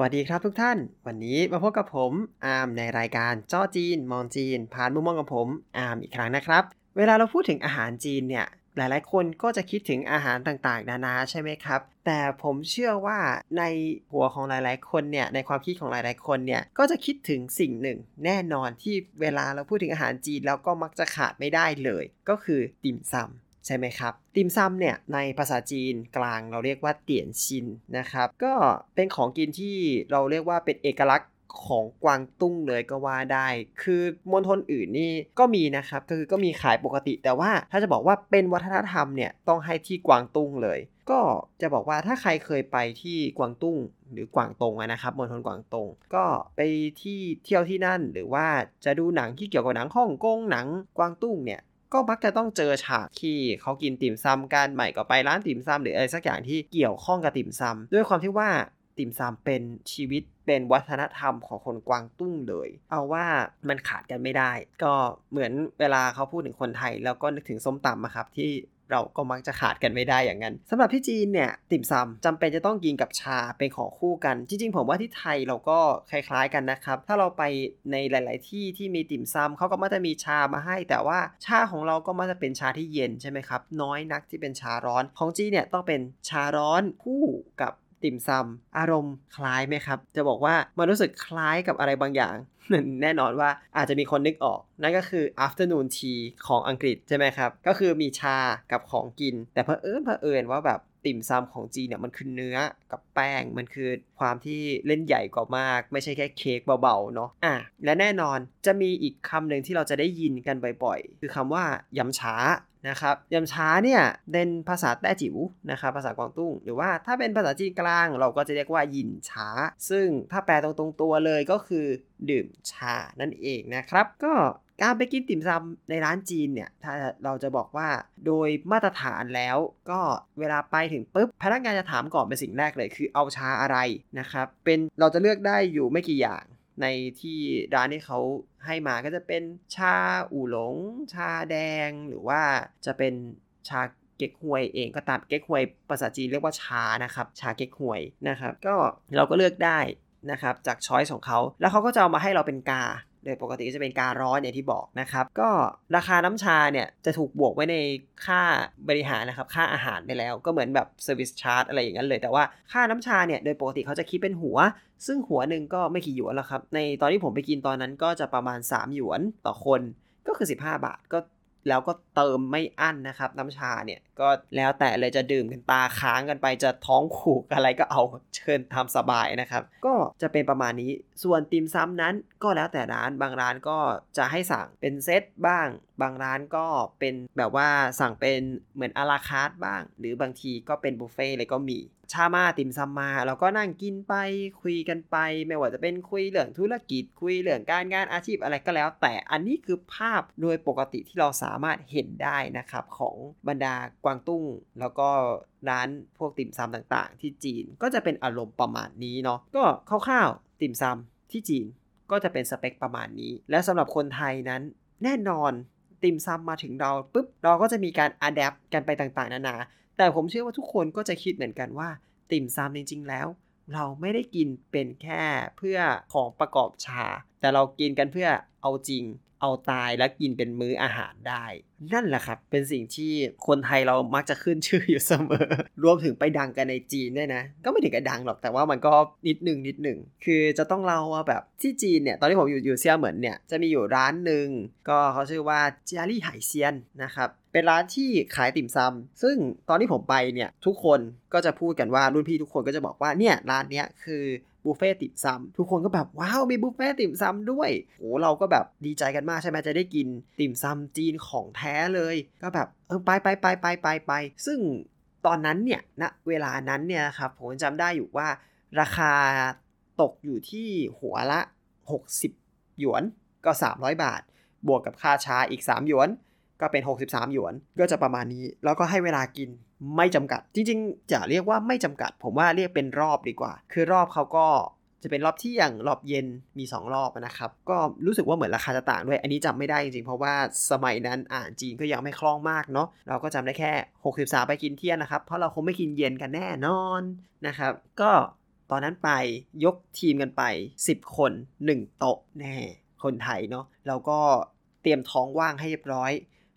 วัสดีครับทุกท่าน วันนี้มาพบกับผมอาร์มในรายการจ้อจีน มองจีน ผ่านมุมมองของผมอาร์มอีกครั้งนะครับ เวลาเราพูดถึงอาหารจีนเนี่ย หลายๆ คนก็จะคิดถึงอาหารต่างๆ นานาใช่ไหมครับ แต่ผมเชื่อว่าในหัวของหลายๆ คนเนี่ย ในความคิดของหลายๆ คนเนี่ย ก็จะคิดถึงสิ่งหนึ่ง แน่นอนที่เวลาเราพูดถึงอาหารจีนแล้วก็มักจะขาดไม่ได้เลย ก็คือติ่มซำ ใช่ไหมครับ ติมซำเนี่ยในภาษาจีนกลางเราเรียกว่าเตี่ยนชินนะครับ ก็เป็นของกินที่เราเรียกว่าเป็นเอกลักษณ์ของกวางตุ้งเลยก็ว่าได้ คือมณฑลอื่นนี่ก็มีนะครับ ก็คือก็มีขายปกติ แต่ว่าถ้าจะบอกว่าเป็นวัฒนธรรมเนี่ยต้องให้ที่กวางตุ้งเลย ก็จะบอกว่าถ้าใครเคยไปที่กวางตุ้งหรือกวางตงนะครับมณฑลกวางตง ก็ไปที่เที่ยวที่นั่น หรือว่าจะดูหนังที่เกี่ยวกับหนังฮ่องกงหนังกวางตุ้งเนี่ย ก็มักจะต้องเจอฉากที่เขากินติ่มซำกันใหม่ก็ไปร้านติ่มซำหรืออะไรสักอย่างที่เกี่ยวข้องกับติ่มซำด้วยความที่ว่าติ่มซำเป็นชีวิต เป็นวัฒนธรรมของคนกวางตุ้งเลย เอาว่ามันขาดกันไม่ได้ ก็เหมือนเวลาเขาพูดถึงคนไทย แล้วก็นึกถึงส้มตำนะครับที่เราก็มักจะขาดกันไม่ได้อย่างนั้นสำหรับที่จีนเนี่ยติ่มซำจำเป็นจะต้องกินกับชาเป็นของคู่กัน จริง ๆ ผมว่าที่ไทยเราก็คล้ายๆกันนะครับ ถ้าเราไปในหลาย ๆ ที่ที่มีติ่มซำเขาก็มักจะมีชามาให้ แต่ว่าชาของเราก็มักจะเป็นชาที่เย็นใช่ไหมครับ น้อยนักที่เป็นชาร้อน ของจีนเนี่ยต้องเป็นชาร้อนคู่กับ ติ่มซำอารมณ์คล้ายไหมครับ จะบอกว่ามันรู้สึกคล้ายกับอะไรบางอย่าง แน่นอนว่าอาจจะมีคนนึกออก นั่นก็คือ afternoon tea ของอังกฤษใช่ไหมครับ ก็คือมีชากับของกิน แต่เพอเอิญเพอเอิญว่าแบบติ่มซำของจีนเนี่ยมันคือเนื้อกับแป้งมันคือความที่เล่นใหญ่กว่ามาก ไม่ใช่แค่เค้กเบาๆเนาะอะและแน่นอนจะมีอีกคำหนึ่งที่เราจะได้ยินกันบ่อยๆ คือคำว่ายำช้า นะครับยำช้าเนี่ยเป็นภาษาแต้จิ๋วนะครับภาษากวางตุ้ง หรือว่าถ้าเป็นภาษาจีนกลาง เราก็จะเรียกว่ายินช้า ซึ่งถ้าแปลตรงๆตัวเลยก็คือดื่มชานั่นเองนะครับ ก็การไปกินติ่มซำในร้านจีนเนี่ย ถ้าเราจะบอกว่าโดยมาตรฐานแล้วก็เวลาไปถึงปุ๊บ พนักงานจะถามก่อนเป็นสิ่งแรกเลย คือเอาชาอะไรนะครับ เป็นเราจะเลือกได้อยู่ไม่กี่อย่าง ในที่ร้านที่เขาให้มาก็จะเป็นชาอู่หลง ชาแดงหรือว่าจะเป็นชาเก๊กฮวยเองก็ตามเก๊กฮวยภาษาจีนเรียกว่าชานะครับชาเก๊กฮวยนะครับก็เราก็เลือกได้นะครับจาก choice ของเขาแล้วเขาก็จะเอามาให้เราเป็นกา โดยปกติจะเป็นการ้อนอย่างที่บอกนะครับ ก็ราคาน้ำชาเนี่ยจะถูกบวกไว้ในค่าบริหารนะครับ ค่าอาหารไปแล้วก็เหมือนแบบ service charge อะไรอย่างนั้นเลย แต่ว่าค่าน้ำชาเนี่ยโดยปกติเขาจะคิดเป็นหัว ซึ่งหัวหนึ่งก็ไม่กี่หยวนแล้วครับ ในตอนที่ผมไปกินตอนนั้นก็จะประมาณ 3 หยวนต่อคนก็คือ 15 บาทก็ แล้วก็เติมไม่อั้นนะครับ น้ำชาเนี่ยก็แล้วแต่เลยจะดื่มกันตาค้างกันไปจะท้องผูกอะไรก็เอาเชิญทำสบายนะครับ ก็จะเป็นประมาณนี้ส่วนติมซ้ำนั้นก็แล้วแต่ร้านบางร้านก็จะให้สั่งเป็นเซตบ้าง บางร้านก็เป็นแบบว่าสั่งเป็นเหมือนอาราคาร์บ้าง หรือบางทีก็เป็นบุฟเฟ่เลยก็มี ชามาติมซำมาเราก็นั่งกินไปคุยกันไป ไม่ว่าจะเป็นคุยเรื่องธุรกิจ คุยเรื่องการงานอาชีพอะไรก็แล้ว แต่อันนี้คือภาพโดยปกติที่เราสามารถเห็นได้นะครับ ของบรรดากวางตุ้ง แล้วก็ร้านพวกติ่มซำต่างๆ ที่จีนก็จะเป็นอารมณ์ประมาณนี้เนาะก็คร่าวๆติ่มซำที่จีนก็จะเป็นสเปคประมาณนี้ และสำหรับคนไทยนั้นแน่นอนติ่มซำมาถึงเราปุ๊บเราก็จะมีการอัดแอปกันไปต่างๆ นานา แต่ผมเชื่อว่าทุกคนก็จะคิดเหมือนกันว่า ติ่มซำจริง ๆ แล้ว เราไม่ได้กินเป็นแค่เพื่อของประกอบชาแต่เรากินกันเพื่อเอาจริง เอาตายและกินเป็นมื้ออาหารได้ นั่นแหละครับ เป็นสิ่งที่คนไทยเรามักจะขึ้นชื่ออยู่เสมอ รวมถึงไปดังกันในจีนด้วยนะ ก็ไม่ถึงกับดังหรอกแต่ว่ามันก็นิดหนึ่งนิดหนึ่งคือจะต้องเล่าว่าแบบที่จีนเนี่ยตอนที่ผมอยู่อยู่เซียเหมือนเนี่ยจะมีอยู่ร้านหนึ่งก็เขาชื่อว่าเจียรี่ไหเซียนนะครับเป็นร้านที่ขายติ่มซำซึ่งตอนที่ผมไปเนี่ยทุกคนก็จะพูดกันว่ารุ่นพี่ทุกคนก็จะบอกว่าเนี่ยร้านเนี้ยคือ บุฟเฟ่ติ่มซำทุกคนก็แบบว้าวมีบุฟเฟ่ติ่มซำด้วยโหเราก็แบบดีใจกันมากใช่ไหมจะได้กินติ่มซำจีนของแท้เลย ก็แบบเออไปไปไปไปไปไปซึ่งตอนนั้นเนี่ยณนะเวลานั้นเนี่ยครับผมจำได้อยู่ว่าราคาตกอยู่ที่หัวละ 60 หยวนก็ 300 บาท บวกกับค่าชาอีก 3 หยวน ก็เป็น 63 หยวน ก็จะประมาณนี้ แล้วก็ให้เวลากินไม่จำกัด จริงๆ จะเรียกว่าไม่จำกัด ผมว่าเรียกเป็นรอบดีกว่า คือรอบเขาก็จะเป็นรอบที่อย่างรอบเย็นมี 2 รอบนะครับ ก็รู้สึกว่าเหมือนราคาจะต่างด้วย อันนี้จำไม่ได้จริงๆ เพราะว่าสมัยนั้นอ่านจีนก็ยังไม่คล่องมากเนาะ เราก็จำได้แค่ 63 ไปกินเที่ยงนะครับ เพราะเราคงไม่กินเย็นกันแน่นอนนะครับ ก็ตอนนั้นไปยกทีมกันไป 10 คน 1 โต๊ะแน่ คนไทยเนาะเราก็เตรียมท้องว่างให้เรียบร้อย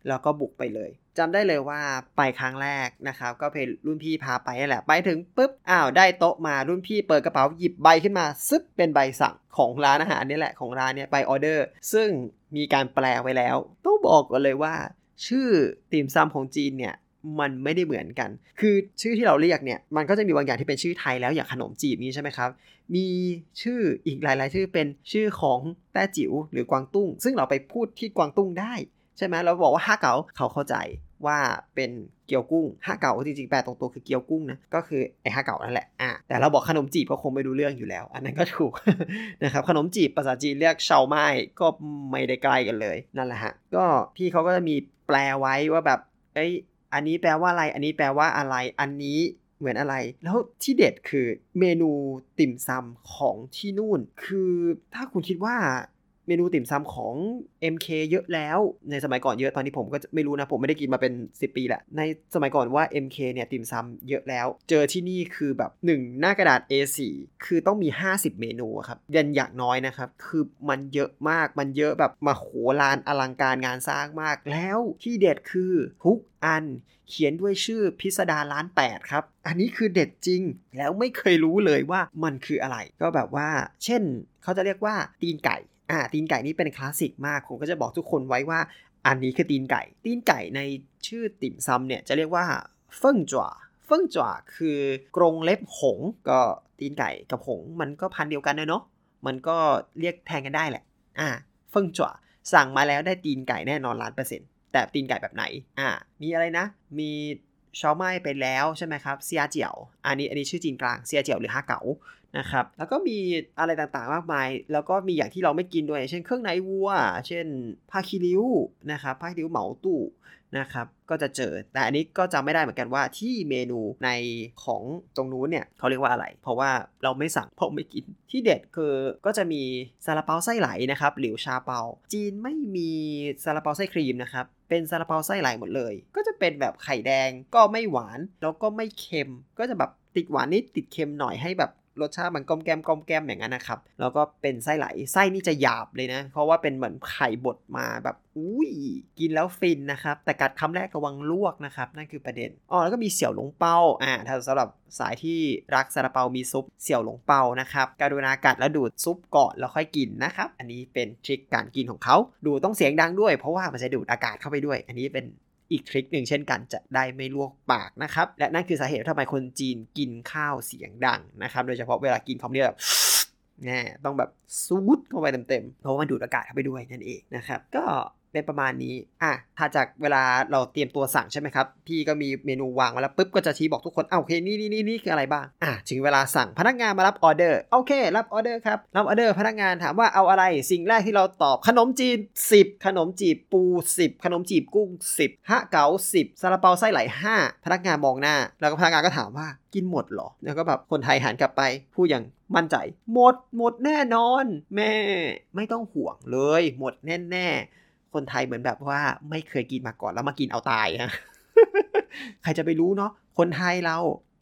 แล้วก็บุกไปเลยจำได้เลยว่าไปครั้งแรกนะครับ ก็เป็นรุ่นพี่พาไปแหละ ไปถึงปุ๊บ อ้าว ได้โต๊ะมารุ่นพี่เปิดกระเป๋าหยิบใบขึ้นมาซึบเป็นใบสั่งของร้านอาหารนี่แหละของร้านเนี่ยไปออเดอร์ ซึ่งมีการแปลไว้แล้ว ต้องบอกกันเลยว่า ชื่อติ่มซำของจีนเนี่ยมันไม่ได้เหมือนกัน คือชื่อที่เราเรียกเนี่ย มันก็จะมีบางอย่างที่เป็นชื่อไทยแล้วอย่างขนมจีบนี้ใช่ไหมครับ มีชื่ออีกหลาย ๆ ชื่อเป็นชื่อของแต้จิ๋วหรือกวางตุ้ง ซึ่งเราไปพูดที่กวางตุ้งได้ ใช่ไหมเราบอกว่าห้าเก๋าเขาเข้าใจว่าเป็นเกี๊ยวกุ้งห้าเก๋าจริงๆแปลตรงตัวคือเกี๊ยวกุ้งนะก็คือไอ้ห้าเก๋านั่นแหละอะแต่เราบอกขนมจีบก็คงไม่รู้เรื่องอยู่แล้ว อันนั้นก็ถูกนะครับขนมจีบภาษาจีนเรียกเฉาไม้ก็ไม่ได้ไกล้กันเลยนั่นแหละฮะก็พี่เขาก็จะมีแปลไว้ว่าแบบเอ้ยอันนี้แปลว่าอะไร อันนี้แปลว่าอะไร อันนี้เหมือนอะไร แล้วที่เด็ดคือเมนูติ่มซำของที่นู่น คือถ้าคุณคิดว่า เมนูติ่มซำของ MK เยอะแล้วในสมัยก่อนเยอะตอนนี้ผมก็ไม่รู้นะ ผมไม่ได้กินมาเป็น 10 ปีแหละในสมัยก่อนว่า MK เนี่ยติ่มซำเยอะแล้ว เจอที่นี่คือแบบ 1 หน้ากระดาษ A4 คือต้องมี 50 เมนูครับยันอย่างน้อยนะครับ คือมันเยอะมากมันเยอะแบบมาโหลานอลังการงานสร้างมาก แล้วที่เด็ดคือทุกอันเขียนด้วยชื่อพิสดารล้านแปดครับ อันนี้คือเด็ดจริง แล้วไม่เคยรู้เลยว่ามันคืออะไร ก็แบบว่า เช่น เขาจะเรียกว่าตีนไก่ อ่าตีนไก่นี่เป็นคลาสสิกมากผมก็จะบอกทุกคนไว้ว่าอันนี้คือตีนไก่ ตีนไก่ในชื่อติ่มซำเนี่ยจะเรียกว่าเฟิ่งจั่วเฟิ่งจั่วคือกรงเล็บหงก็ตีนไก่กับหงมันก็พันเดียวกันเนาะมันก็เรียกแทนกันได้แหละอ่าเฟิ่งจั่วสั่งมาแล้วได้ตีนไก่แน่นอนล้านเปอร์เซ็นต์แต่ตีนไก่แบบไหนอ่ามีอะไรนะ มีชาวไม้ไปแล้วใช่ไหมครับเซียเจียว อันนี้อันนี้ชื่อจีนกลางเซียเจียวหรือฮาเก๋านะครับ แล้วก็มีอะไรต่างๆมากมาย แล้วก็มีอย่างที่เราไม่กินด้วย เช่นเครื่องในวัว เช่นผ้าคีริ้วนะครับผ้าคีริ้วเหมาตู้นะครับ ก็จะเจอ แต่อันนี้ก็จำไม่ได้เหมือนกันว่าที่เมนูในของตรงนู้นเนี่ยเขาเรียกว่าอะไร เพราะว่าเราไม่สั่งเพราะไม่กิน ที่เด็ดคือก็จะมีซาลาเปาไส้ไหลนะครับหลิวชาเปา จีนไม่มีซาลาเปาไส้ครีมนะครับ เป็นซาลาเปาไส้ไหลหมดเลย ก็จะเป็นแบบไข่แดง ก็ไม่หวาน แล้วก็ไม่เค็ม ก็จะแบบติดหวานนิดติดเค็มหน่อยให้แบบ รสชาติมันก้มแก้มก้มแก้มอย่างนั้นนะครับ แล้วก็เป็นไส้ไหลไส้นี่จะหยาบเลยนะ เพราะว่าเป็นเหมือนไข่บดมาแบบอุ้ยกินแล้วฟินนะครับ แต่กัดคำแรกระวังลวกนะครับ นั่นคือประเด็นอ๋อแล้วก็มีเสี่ยวหลงเปาอ่าถ้าสำหรับสายที่รักซาลาเปามีซุปเสี่ยวหลงเปานะครับการุณากัดแล้วดูดซุปก่อนแล้วค่อยกินนะครับ อันนี้เป็นทริคการกินของเขาดูต้องเสียงดังด้วย เพราะว่ามันจะดูดอากาศเข้าไปด้วย อันนี้เป็น อีกทริคหนึ่งเช่นกันจะได้ไม่ลวกปากนะครับ และนั่นคือสาเหตุทำไมคนจีนกินข้าวเสียงดังนะครับ โดยเฉพาะเวลากินคำนี้แบบแน่ต้องแบบซู้ดเข้าไปเต็มๆ เพราะว่ามันดูดอากาศเข้าไปด้วยนั่นเองนะครับ ก็ เป็นประมาณนี้ อะถ้าจากเวลาเราเตรียมตัวสั่งใช่ไหมครับ พี่ก็มีเมนูวางมาแล้วปุ๊บก็จะชี้บอกทุกคนเอาโอเค นี่นี่นี่นี่คืออะไรบ้าง อะถึงเวลาสั่งพนักงานมารับออเดอร์ โอเค รับออเดอร์ครับ รับออเดอร์พนักงานถามว่าเอาอะไร สิ่งแรกที่เราตอบขนมจีน 10 ขนมจีบปู 10 ขนมจีบกุ้ง 10ฮะเก๋า10ซาลาเปาไส้ไหล5พนักงานมองหน้า แล้วก็พนักงานก็ถามว่ากินหมดหรอ แล้วก็แบบคนไทยหันกลับไปพูดอย่างมั่นใจ หมด หมดแน่นอน แม่ ไม่ต้องห่วงเลย หมดแน่แน่ คนไทยเหมือนแบบว่าไม่เคยกินมาก่อนแล้วมากินเอาตายนะใครจะไปรู้เนาะคนไทยเรา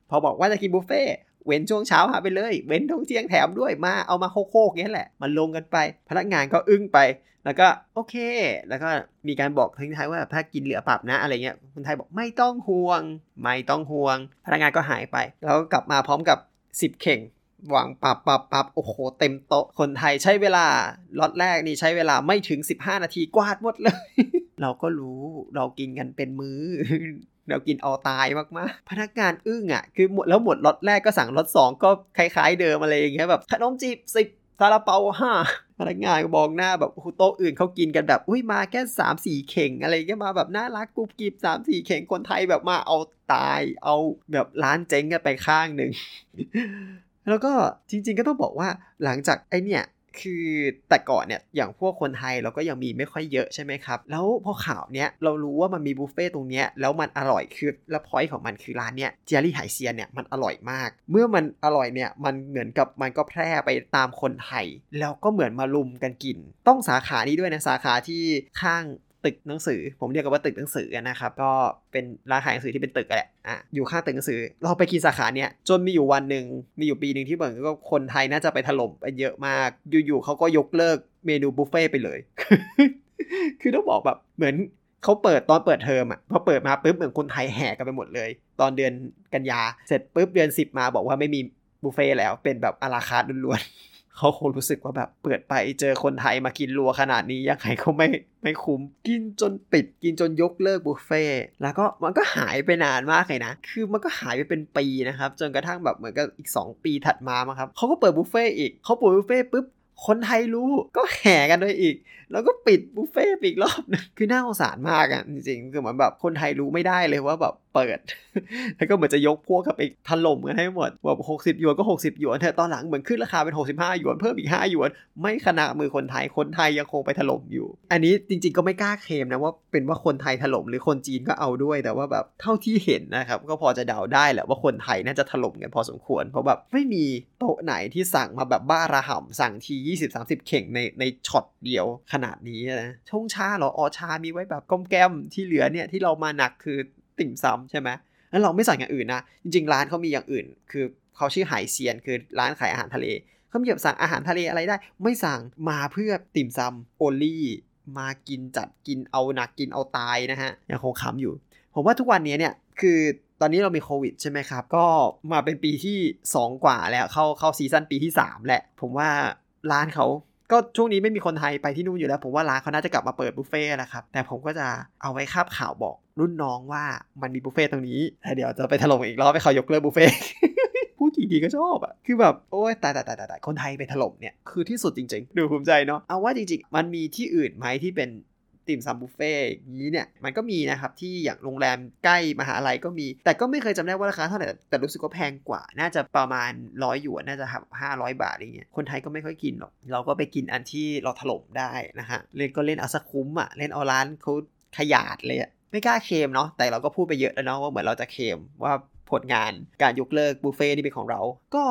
พอบอกว่าจะกินบุฟเฟ่เว้นช่วงเช้าหาไปเลย เว้นท่องเที่ยงแถมด้วยมาเอามาโคกๆเงี้ยแหละ มันลงกันไป พนักงานก็อึ้งไป แล้วก็โอเค แล้วก็มีการบอกทิ้งท้ายว่าถ้ากินเหลือปรับนะอะไรเงี้ยคนไทยบอกไม่ต้องห่วง ไม่ต้องห่วง พนักงานก็หายไป แล้วกลับมาพร้อมกับ 10 เข่ง วางปับปับปับโอ้โห เต็มโต๊ะ คนไทยใช้เวลาล็อตแรกนี่ใช้เวลาไม่ถึง 15 นาทีกวาดหมดเลย เราก็รู้เรากินกันเป็นมือ้อเรากินเอาตายมากๆ พนักงานอึ้งอะ คือหมดแล้วหมดล็อตแรกก็สั่งล็อตสองก็คล้ายๆเดิมอะไรอย่างเงี้ยแบบขนมจีบสิบซาลาเปาห้าพนักงานก็มองหน้าแบบโต๊ะอื่นเขากินกันแบบ อุ้ยมาแค่สามสี่เข่งอะไรเงี้ยมาแบบน่ารักกรุบกริบสามสี่เข่งคนไทยแบบมาเอาตาย เอาแบบร้านเจ๊งกันไปข้างหนึ่ง แล้วก็จริงๆก็ต้องบอกว่าหลังจากไอเนี่ยคือแต่ก่อนเนี่ยอย่างพวกคนไทยเราก็ยังมีไม่ค่อยเยอะใช่ไหมครับ แล้วพอข่าวเนี้ยเรารู้ว่ามันมีบุฟเฟ่ตรงเนี้ยแล้วมันอร่อยคือแล้วพอยต์ของมันคือร้านเนี้ยเจียรี่ไหเซียนเนี่ยมันอร่อยมาก เมื่อมันอร่อยเนี่ยมันเหมือนกับมันก็แพร่ไปตามคนไทย แล้วก็เหมือนมาลุมกันกิน ต้องสาขานี้ด้วยนะสาขาที่ข้าง ตึกหนังสือ ผมเรียกกันว่าตึกหนังสือนะครับ ก็เป็นร้านขายหนังสือที่เป็นตึกแหละอะอยู่ข้างตึกหนังสือ เราไปกินสาขาเนี่ย จนมีอยู่วันหนึ่งมีอยู่ปีหนึ่งที่เหมือนก็คนไทยน่าจะไปถล่มไปเยอะมาก อยู่ๆเขาก็ยกเลิกเมนูบุฟเฟ่ไปเลย คือต้องบอกแบบเหมือนเขาเปิดตอนเปิดเทอมอะพอเปิดมาปุ๊บเหมือนคนไทยแห่กันไปหมดเลย ตอนเดือนกันยาเสร็จปุ๊บเดือนสิบมาบอกว่าไม่มีบุฟเฟ่แล้วเป็นแบบอาราคาร์ล้วนๆ เขาคงรู้สึกว่าแบบเปิดไปเจอคนไทยมากินรัวขนาดนี้ยังไงก็ไม่ไม่คุ้มกินจนปิดกินจนยกเลิกบุฟเฟ่แล้วก็มันก็หายไปนานมากเลยนะ คือมันก็หายไปเป็นปีนะครับ จนกระทั่งแบบเหมือนกับอีก 2 ปีถัดมามั้งครับเขาก็เปิดบุฟเฟ่อีกเขาเปิดบุฟเฟ่ปุ๊บคนไทยรู้ก็แห่กันเลยอีก แล้วก็ปิดบุฟเฟ่อีกรอบนึงคือน่าสงสารมากอะจริงๆคือเหมือนแบบคนไทยรู้ไม่ได้เลยว่าแบบ เปิด แล้วก็เหมือนจะยกพวกกับไปถล่มกันให้หมดแบบหกสิบหยวนก็60หยวนเธอตอนหลังเหมือนขึ้นราคาเป็น65หยวนเพิ่มอีก5หยวน ไม่ขนาดมือคนไทยคนไทยยังคงไปถล่มอยู่ อันนี้จริง ๆก็ไม่กล้าเคลมนะว่าเป็นว่าคนไทยถล่มหรือคนจีนก็เอาด้วยแต่ว่าแบบเท่าที่เห็นนะครับก็พอจะเดาได้แหละว่าคนไทยน่าจะถล่มกันพอสมควร เพราะแบบไม่มีโต๊ะไหนที่สั่งมาแบบบ้าระห่ำสั่งที 20-30 เข่งในในช็อตเดียวขนาดนี้นะชงชาเหรอออชามีไว้แบบก้มแก้มที่เหลือเนี่ยที่เรามาหนักคือ ติ่มซำใช่ไหมแล้วเราไม่สั่งอย่างอื่นนะ จริงๆ ร้านเขามีอย่างอื่น คือเขาชื่อไหเซียน คือร้านขายอาหารทะเล เขามีแบบสั่งอาหารทะเลอะไรได้ ไม่สั่ง มาเพื่อติ่มซำโอลี่ มากินจัดกิน เอาหนักกินเอาตายนะฮะ ยังคงขำอยู่ ผมว่าทุกวันนี้เนี่ย คือตอนนี้เรามีโควิดใช่ไหมครับ ก็มาเป็นปีที่ 2 กว่าแล้ว เข้าเข้าซีซั่นปีที่ 3 แหละ ผมว่าร้านเขา ก็ช่วงนี้ไม่มีคนไทยไปที่นู่นอยู่แล้ว ผมว่าร้านเขาน่าจะกลับมาเปิดบุฟเฟ่นะครับ แต่ผมก็จะเอาไว้คาบข่าวบอกรุ่นน้องว่ามันมีบุฟเฟ่ตรงนี้แต่เดี๋ยวจะไปถล่มอีกรอบให้เขายกเลิกบุฟเฟ่พูดกี่ดีก็ชอบอะคือแบบโอ้ยตายตายตายตายคนไทยไปถล่มเนี่ยคือที่สุดจริง ๆ ดูภูมิใจเนาะเอาว่าจริง ๆ มันมีที่อื่นไหมที่เป็น ติ่มซำบุฟเฟ่อย่างนี้เนี่ยมันก็มีนะครับที่อย่างโรงแรมใกล้มหาลัยก็มี แต่ก็ไม่เคยจำได้ว่าราคาเท่าไหร่แต่รู้สึกว่าแพงกว่า น่าจะประมาณร้อยหยวนน่าจะห้าร้อยบาทอะไรเงี้ยคนไทยก็ไม่ค่อยกินหรอกเราก็ไปกินอันที่เราถล่มได้นะฮะเล่นก็เล่นเอาสักคุ้มอะเล่นเอาร้านเขาขยาดเลยอะไม่กล้าเคมเนาะแต่เราก็พูดไปเยอะแล้วเนาะว่าเหมือนเราจะเคมว่าผลงานการยกเลิกบุฟเฟ่นี่เป็นของเรา ก็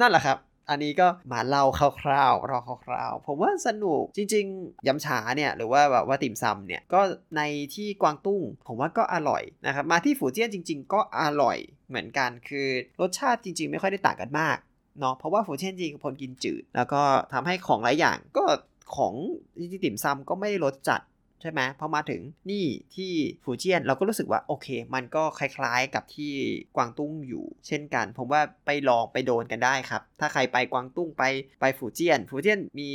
นั่นแหละครับ อันนี้ก็มาเล่าคร่าวๆราคร่าวๆผมว่าสนุกจริง ๆยำฉาเนี่ยหรือว่าแบบว่าติ่มซำเนี่ยก็ในที่กวางตุ้ง ผมว่าก็อร่อยนะครับมาที่ฝูเจี้ยนจริง ๆ ก็อร่อยเหมือนกันคือรสชาติจริง ๆ ไม่ค่อยได้ต่างกันมากเนาะเพราะว่าฝูเจี้ยนจริงคนกินจืด แล้วก็ทำให้ของหลายอย่างก็ของที่ติ่มซำก็ไม่ได้รสจัด ใช่ไหมพอมาถึงนี่ที่ฟูเจียนเราก็รู้สึกว่าโอเค มันก็คล้ายๆกับที่กวางตุ้งอยู่ เช่นกัน ผมว่าไปลองไปโดนกันได้ครับ ถ้าใครไปกวางตุ้งไปไปฟูเจียน ฟูเจียนมี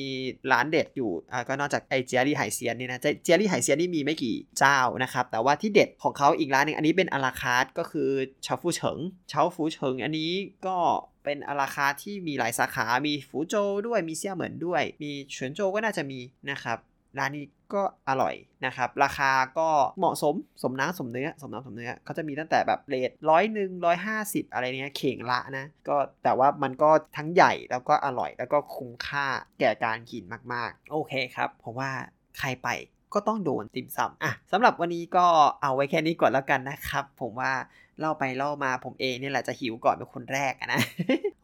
ร้านเด็ดอยู่อ่าก็นอกจากไอเจียรี่ไหเซียนนี่นะเจียรี่ไหเซียนนี่มีไม่กี่เจ้านะครับแต่ว่าที่เด็ดของเขาอีกร้านหนึ่งอันนี้เป็น a la carte ก็คือเฉาฟูเฉิงเฉาฟูเฉิงอันนี้ก็เป็นอาราคาที่มีหลายสาขา มีฟูโจด้วย มีเซี่ยเหมินด้วย มีเฉินโจก็น่าจะมีนะครับ ร้านนี้ก็อร่อยนะครับ ราคาก็เหมาะสมสมน้ำสมเนื้อ สมน้ำสมเนื้อเขาจะมีตั้งแต่แบบเรทร้อยหนึ่งร้อยห้าสิบอะไรเนี้ยเข่งละนะก็แต่ว่ามันก็ทั้งใหญ่แล้วก็อร่อย แล้วก็คุ้มค่าแก่การกินมากๆ โอเคครับผมว่าใครไปก็ต้องโดนติ่มซำอะสำหรับวันนี้ก็เอาไว้แค่นี้ก่อนแล้วกันนะครับ ผมว่า เล่าไปเล่ามาผมเองเนี่แหละจะหิวก่อนเป็นคนแรกนะ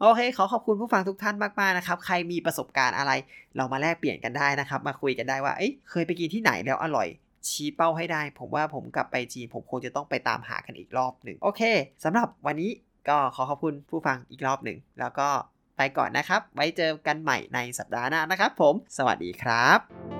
โอเค ขอขอบคุณผู้ฟังทุกท่านมากๆนะครับ ใครมีประสบการณ์อะไร เรามาแลกเปลี่ยนกันได้นะครับ มาคุยกันได้ว่าเอ้ยเคยไปกินที่ไหนแล้วอร่อยชี้เป้าให้ได้ ผมว่าผมกลับไปจีนผมคงจะต้องไปตามหากันอีกรอบหนึ่งโอเคสำหรับวันนี้ก็ขอขอบคุณผู้ฟังอีกรอบหนึ่งแล้วก็ไปก่อนนะครับ ไว้เจอกันใหม่ในสัปดาห์หน้านะครับผม สวัสดีครับ